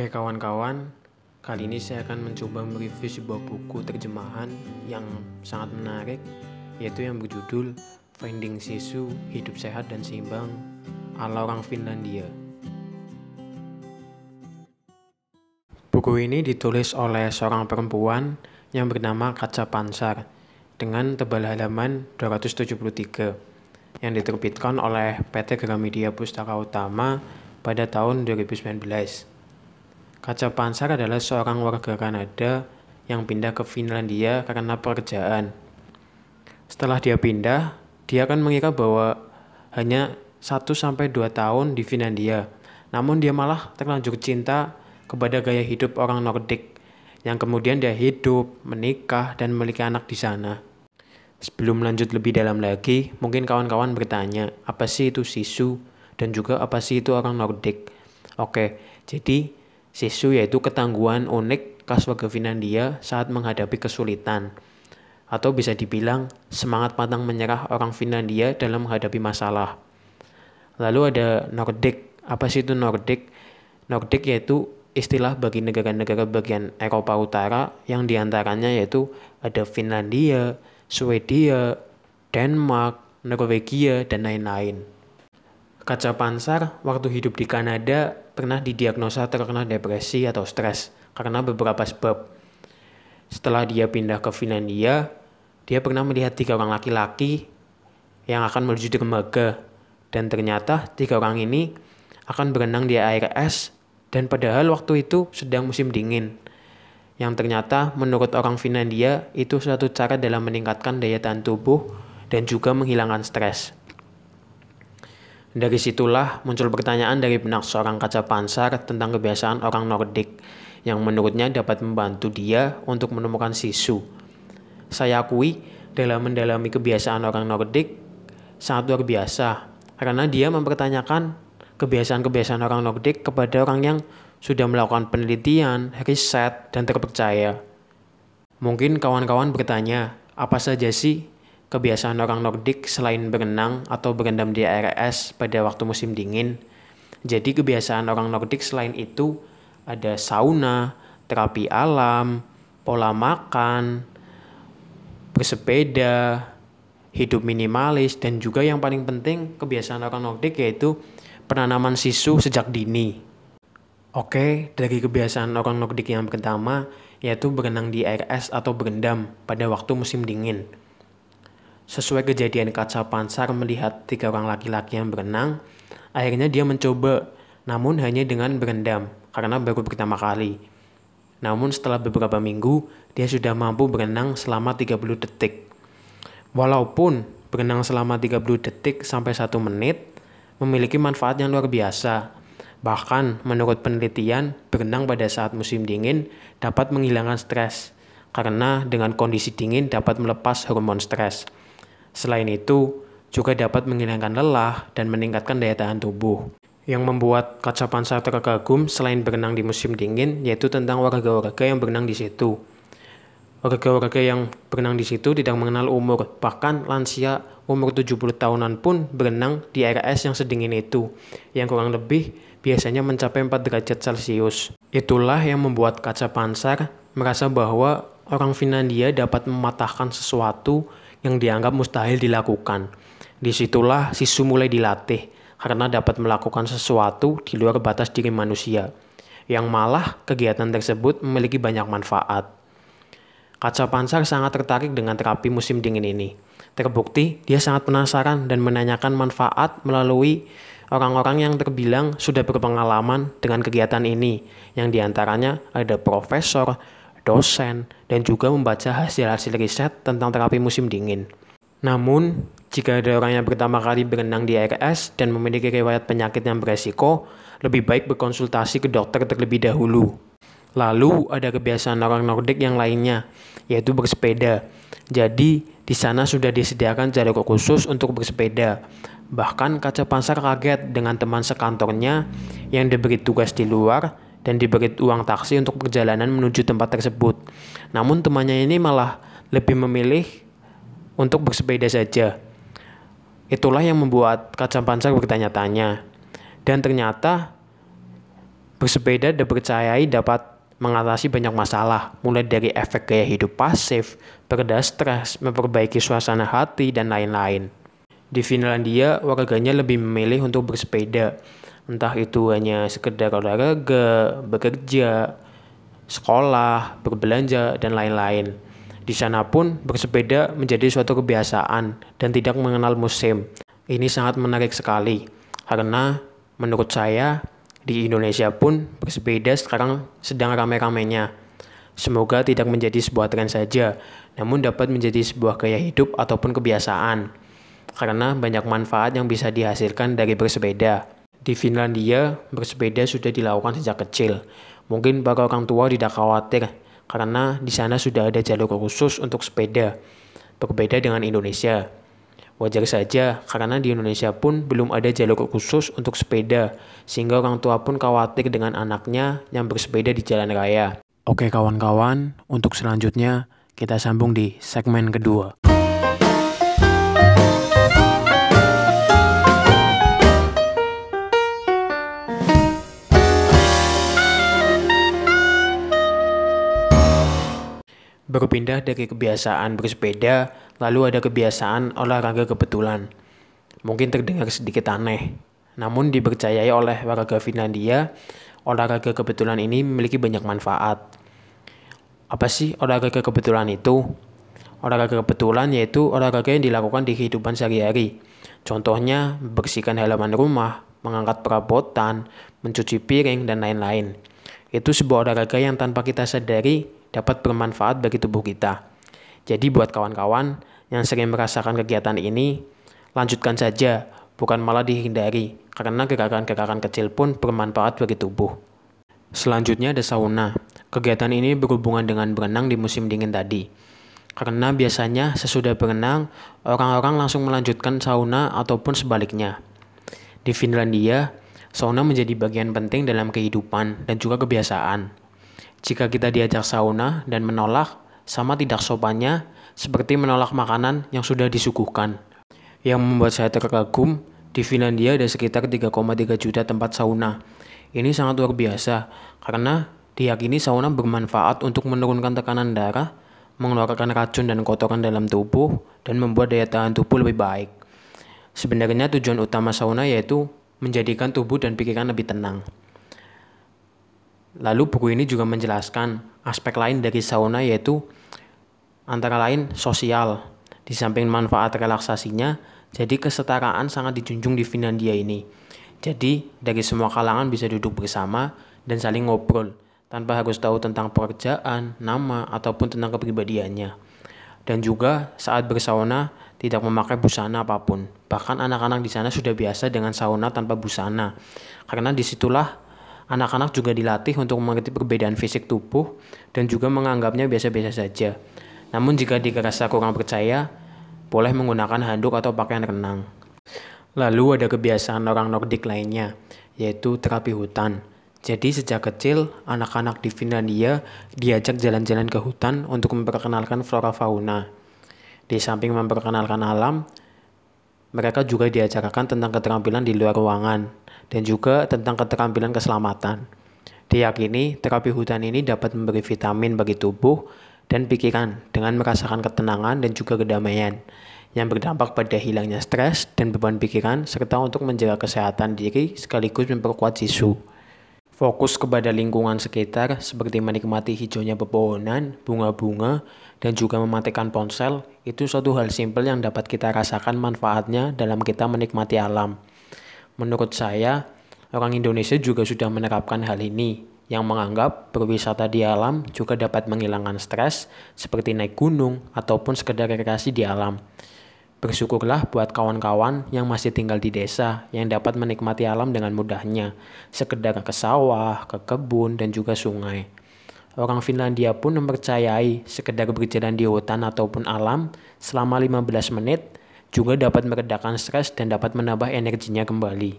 Oke kawan-kawan, kali ini saya akan mencoba mereview sebuah buku terjemahan yang sangat menarik yaitu yang berjudul Finding Sisu, Hidup Sehat dan Seimbang ala orang Finlandia. Buku ini ditulis oleh seorang perempuan yang bernama Kaca Pansar dengan tebal halaman 273 yang diterbitkan oleh PT Gramedia Pustaka Utama pada tahun 2019. Kaca Pansar adalah seorang warga Kanada yang pindah ke Finlandia karena pekerjaan. Setelah dia pindah, dia akan mengira bahwa hanya 1-2 tahun di Finlandia. Namun dia malah terlanjur cinta kepada gaya hidup orang Nordik yang kemudian dia hidup, menikah, dan memiliki anak di sana. Sebelum lanjut lebih dalam lagi, mungkin kawan-kawan bertanya, apa sih itu sisu? Dan juga apa sih itu orang Nordik? Oke, jadi sisu yaitu ketangguhan unik khas warga Finlandia saat menghadapi kesulitan. Atau bisa dibilang semangat pantang menyerah orang Finlandia dalam menghadapi masalah. Lalu ada Nordik. Apa sih itu Nordik? Nordik yaitu istilah bagi negara-negara bagian Eropa Utara yang di antaranya yaitu ada Finlandia, Swedia, Denmark, Norwegia, dan lain-lain. Kaca Pansar waktu hidup di Kanada pernah didiagnosa terkena depresi atau stres karena beberapa sebab. Setelah dia pindah ke Finlandia, dia pernah melihat tiga orang laki-laki yang akan menuju dermaga dan ternyata tiga orang ini akan berenang di air es dan padahal waktu itu sedang musim dingin yang ternyata menurut orang Finlandia itu suatu cara dalam meningkatkan daya tahan tubuh dan juga menghilangkan stres. Dari situlah muncul pertanyaan dari benak seorang kaca pansar tentang kebiasaan orang Nordik yang menurutnya dapat membantu dia untuk menemukan sisu. Saya akui dalam mendalami kebiasaan orang Nordik sangat luar biasa karena dia mempertanyakan kebiasaan-kebiasaan orang Nordik kepada orang yang sudah melakukan penelitian, riset, dan terpercaya. Mungkin kawan-kawan bertanya, apa saja sih kebiasaan orang Nordik selain berenang atau berendam di air es pada waktu musim dingin? Jadi kebiasaan orang Nordik selain itu ada sauna, terapi alam, pola makan, bersepeda, hidup minimalis, dan juga yang paling penting kebiasaan orang Nordik yaitu penanaman sisu sejak dini. Oke, dari kebiasaan orang Nordik yang pertama, yaitu berenang di air es atau berendam pada waktu musim dingin. Sesuai kejadian kaca pansar melihat tiga orang laki-laki yang berenang, akhirnya dia mencoba, namun hanya dengan berendam, karena baru pertama kali. Namun setelah beberapa minggu, dia sudah mampu berenang selama 30 detik. Walaupun berenang selama 30 detik sampai 1 menit, memiliki manfaat yang luar biasa, Bahkan, menurut penelitian, berenang pada saat musim dingin dapat menghilangkan stres, karena dengan kondisi dingin dapat melepas hormon stres. Selain itu, juga dapat menghilangkan lelah dan meningkatkan daya tahan tubuh. Yang membuat kaca pansar terkagum selain berenang di musim dingin, yaitu tentang warga-warga yang berenang di situ. Warga-warga yang berenang di situ tidak mengenal umur, bahkan lansia umur 70 tahunan pun berenang di air es yang sedingin itu, yang kurang lebih biasanya mencapai 4 derajat Celcius. Itulah yang membuat kaca pansar merasa bahwa orang Finlandia dapat mematahkan sesuatu yang dianggap mustahil dilakukan. Di situlah sisu mulai dilatih karena dapat melakukan sesuatu di luar batas diri manusia, yang malah kegiatan tersebut memiliki banyak manfaat. Kaca pansar sangat tertarik dengan terapi musim dingin ini. Terbukti, dia sangat penasaran dan menanyakan manfaat melalui orang-orang yang terbilang sudah berpengalaman dengan kegiatan ini, yang di antaranya ada profesor, dosen, dan juga membaca hasil-hasil riset tentang terapi musim dingin. Namun, jika ada orang yang pertama kali berenang di air es dan memiliki riwayat penyakit yang beresiko, lebih baik berkonsultasi ke dokter terlebih dahulu. Lalu ada kebiasaan orang Nordik yang lainnya, yaitu bersepeda. Jadi, di sana sudah disediakan jalur khusus untuk bersepeda. Bahkan kaca pansar kaget dengan teman sekantornya yang diberi tugas di luar dan diberi uang taksi untuk perjalanan menuju tempat tersebut. Namun temannya ini malah lebih memilih untuk bersepeda saja. Itulah yang membuat kaca pansar bertanya-tanya. Dan ternyata Bersepeda dipercayai dapat mengatasi banyak masalah, mulai dari efek gaya hidup pasif, pereda stres, memperbaiki suasana hati, dan lain-lain. Di Finlandia, warganya lebih memilih untuk bersepeda, entah itu hanya sekedar olahraga, bekerja, sekolah, berbelanja, dan lain-lain. Di sana pun bersepeda menjadi suatu kebiasaan dan tidak mengenal musim. Ini sangat menarik sekali, karena menurut saya di Indonesia pun bersepeda sekarang sedang ramai-ramainya. Semoga tidak menjadi sebuah tren saja, namun dapat menjadi sebuah gaya hidup ataupun kebiasaan. Karena banyak manfaat yang bisa dihasilkan dari bersepeda. Di Finlandia, bersepeda sudah dilakukan sejak kecil. Mungkin para orang tua tidak khawatir karena di sana sudah ada jalur khusus untuk sepeda. Berbeda dengan Indonesia. Wajar saja karena di Indonesia pun belum ada jalur khusus untuk sepeda, sehingga orang tua pun khawatir dengan anaknya yang bersepeda di jalan raya. Oke kawan-kawan, untuk selanjutnya kita sambung di segmen kedua. Berpindah dari kebiasaan bersepeda, lalu ada kebiasaan olahraga kebetulan. Mungkin terdengar sedikit aneh, namun dipercayai oleh warga Finlandia, olahraga kebetulan ini memiliki banyak manfaat. Apa sih olahraga kebetulan itu? Olahraga kebetulan yaitu olahraga yang dilakukan di kehidupan sehari-hari. Contohnya, membersihkan halaman rumah, mengangkat perabotan, mencuci piring, dan lain-lain. Itu sebuah olahraga yang tanpa kita sadari dapat bermanfaat bagi tubuh kita. Jadi buat kawan-kawan yang sering merasakan kegiatan ini, lanjutkan saja, bukan malah dihindari, karena gerakan-gerakan kecil pun bermanfaat bagi tubuh. Selanjutnya ada sauna. Kegiatan ini berhubungan dengan berenang di musim dingin tadi. Karena biasanya sesudah berenang, orang-orang langsung melanjutkan sauna ataupun sebaliknya. Di Finlandia, sauna menjadi bagian penting dalam kehidupan dan juga kebiasaan. Jika kita diajak sauna dan menolak, sama tidak sopannya seperti menolak makanan yang sudah disuguhkan. Yang membuat saya terkagum, di Finlandia ada sekitar 3,3 juta tempat sauna. Ini sangat luar biasa, karena diyakini sauna bermanfaat untuk menurunkan tekanan darah, mengeluarkan racun dan kotoran dalam tubuh, dan membuat daya tahan tubuh lebih baik. Sebenarnya tujuan utama sauna yaitu menjadikan tubuh dan pikiran lebih tenang. Lalu buku ini juga menjelaskan aspek lain dari sauna yaitu antara lain sosial. Di samping manfaat relaksasinya, jadi kesetaraan sangat dijunjung di Finlandia ini. Jadi dari semua kalangan bisa duduk bersama dan saling ngobrol tanpa harus tahu tentang pekerjaan, nama, ataupun tentang kepribadiannya. Dan juga saat bersauna tidak memakai busana apa pun. Bahkan anak-anak di sana sudah biasa dengan sauna tanpa busana. Karena di situlah Anak-anak juga dilatih untuk mengerti perbedaan fisik tubuh dan juga menganggapnya biasa-biasa saja. Namun jika dirasa kurang percaya, boleh menggunakan handuk atau pakaian renang. Lalu ada kebiasaan orang Nordik lainnya, yaitu terapi hutan. Jadi sejak kecil, anak-anak di Finlandia diajak jalan-jalan ke hutan untuk memperkenalkan flora fauna. Di samping memperkenalkan alam, mereka juga diajarkan tentang keterampilan di luar ruangan, dan juga tentang keterampilan keselamatan. Diyakini terapi hutan ini dapat memberi vitamin bagi tubuh dan pikiran dengan merasakan ketenangan dan juga kedamaian yang berdampak pada hilangnya stres dan beban pikiran serta untuk menjaga kesehatan diri sekaligus memperkuat sisu. Fokus kepada lingkungan sekitar seperti menikmati hijaunya pepohonan, bunga-bunga, dan juga mematikan ponsel itu suatu hal simpel yang dapat kita rasakan manfaatnya dalam kita menikmati alam. Menurut saya, orang Indonesia juga sudah menerapkan hal ini yang menganggap berwisata di alam juga dapat menghilangkan stres seperti naik gunung ataupun sekedar rekreasi di alam. Bersyukurlah buat kawan-kawan yang masih tinggal di desa yang dapat menikmati alam dengan mudahnya, sekedar ke sawah, ke kebun, dan juga sungai. Orang Finlandia pun mempercayai sekedar berjalan di hutan ataupun alam selama 15 menit juga dapat meredakan stres dan dapat menambah energinya kembali.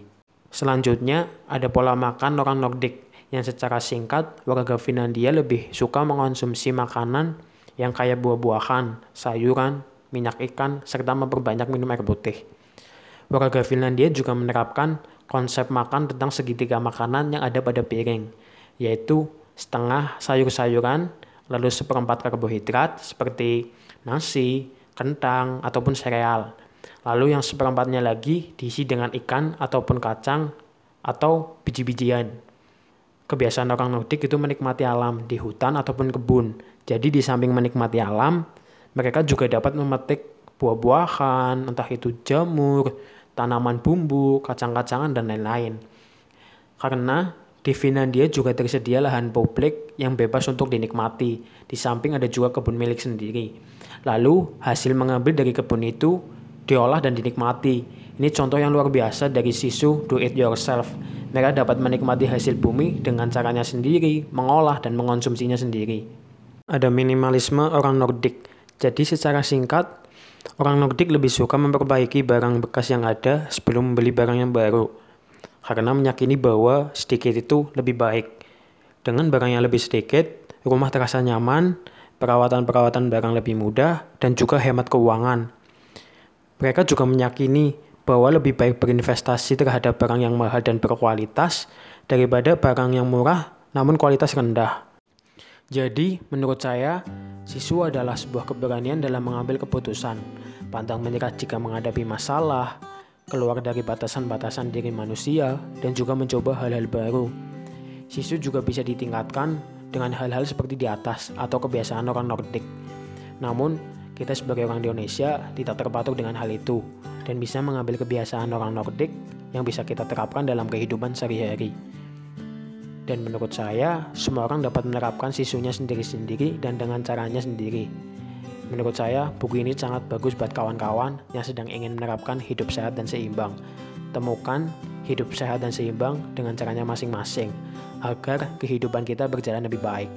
Selanjutnya, ada pola makan orang Nordik yang secara singkat, warga Finlandia lebih suka mengonsumsi makanan yang kaya buah-buahan, sayuran, minyak ikan, serta memperbanyak minum air putih. Warga Finlandia juga menerapkan konsep makan tentang segitiga makanan yang ada pada piring, yaitu setengah sayur-sayuran, lalu seperempat karbohidrat seperti nasi, kentang, ataupun sereal. Lalu yang seperempatnya lagi diisi dengan ikan ataupun kacang atau biji-bijian. Kebiasaan orang Nordik itu menikmati alam di hutan ataupun kebun. Jadi di samping menikmati alam, mereka juga dapat memetik buah-buahan, entah itu jamur, tanaman bumbu, kacang-kacangan, dan lain-lain. Karena di Finlandia juga tersedia lahan publik yang bebas untuk dinikmati. Di samping ada juga kebun milik sendiri. Lalu hasil mengambil dari kebun itu diolah dan dinikmati. Ini contoh yang luar biasa dari sisu do it yourself. Mereka dapat menikmati hasil bumi dengan caranya sendiri, mengolah dan mengonsumsinya sendiri. Ada minimalisme orang Nordik. Jadi secara singkat, Orang Nordik lebih suka memperbaiki barang bekas yang ada sebelum membeli barang yang baru, karena meyakini bahwa sedikit itu lebih baik. Dengan barang yang lebih sedikit, rumah terasa nyaman, perawatan-perawatan barang lebih mudah, dan juga hemat keuangan. Mereka juga meyakini bahwa lebih baik berinvestasi terhadap barang yang mahal dan berkualitas daripada barang yang murah namun kualitas rendah. Jadi, menurut saya, sisu adalah sebuah keberanian dalam mengambil keputusan, pantang menyerah jika menghadapi masalah, keluar dari batasan-batasan diri manusia, dan juga mencoba hal-hal baru. Sisu juga bisa ditingkatkan dengan hal-hal seperti di atas atau kebiasaan orang Nordik. Namun, kita sebagai orang Indonesia tidak terpatok dengan hal itu dan bisa mengambil kebiasaan orang Nordik yang bisa kita terapkan dalam kehidupan sehari-hari. Dan menurut saya, semua orang dapat menerapkan sisunya sendiri-sendiri dan dengan caranya sendiri. Menurut saya, buku ini sangat bagus buat kawan-kawan yang sedang ingin menerapkan hidup sehat dan seimbang. Temukan hidup sehat dan seimbang dengan caranya masing-masing, agar kehidupan kita berjalan lebih baik.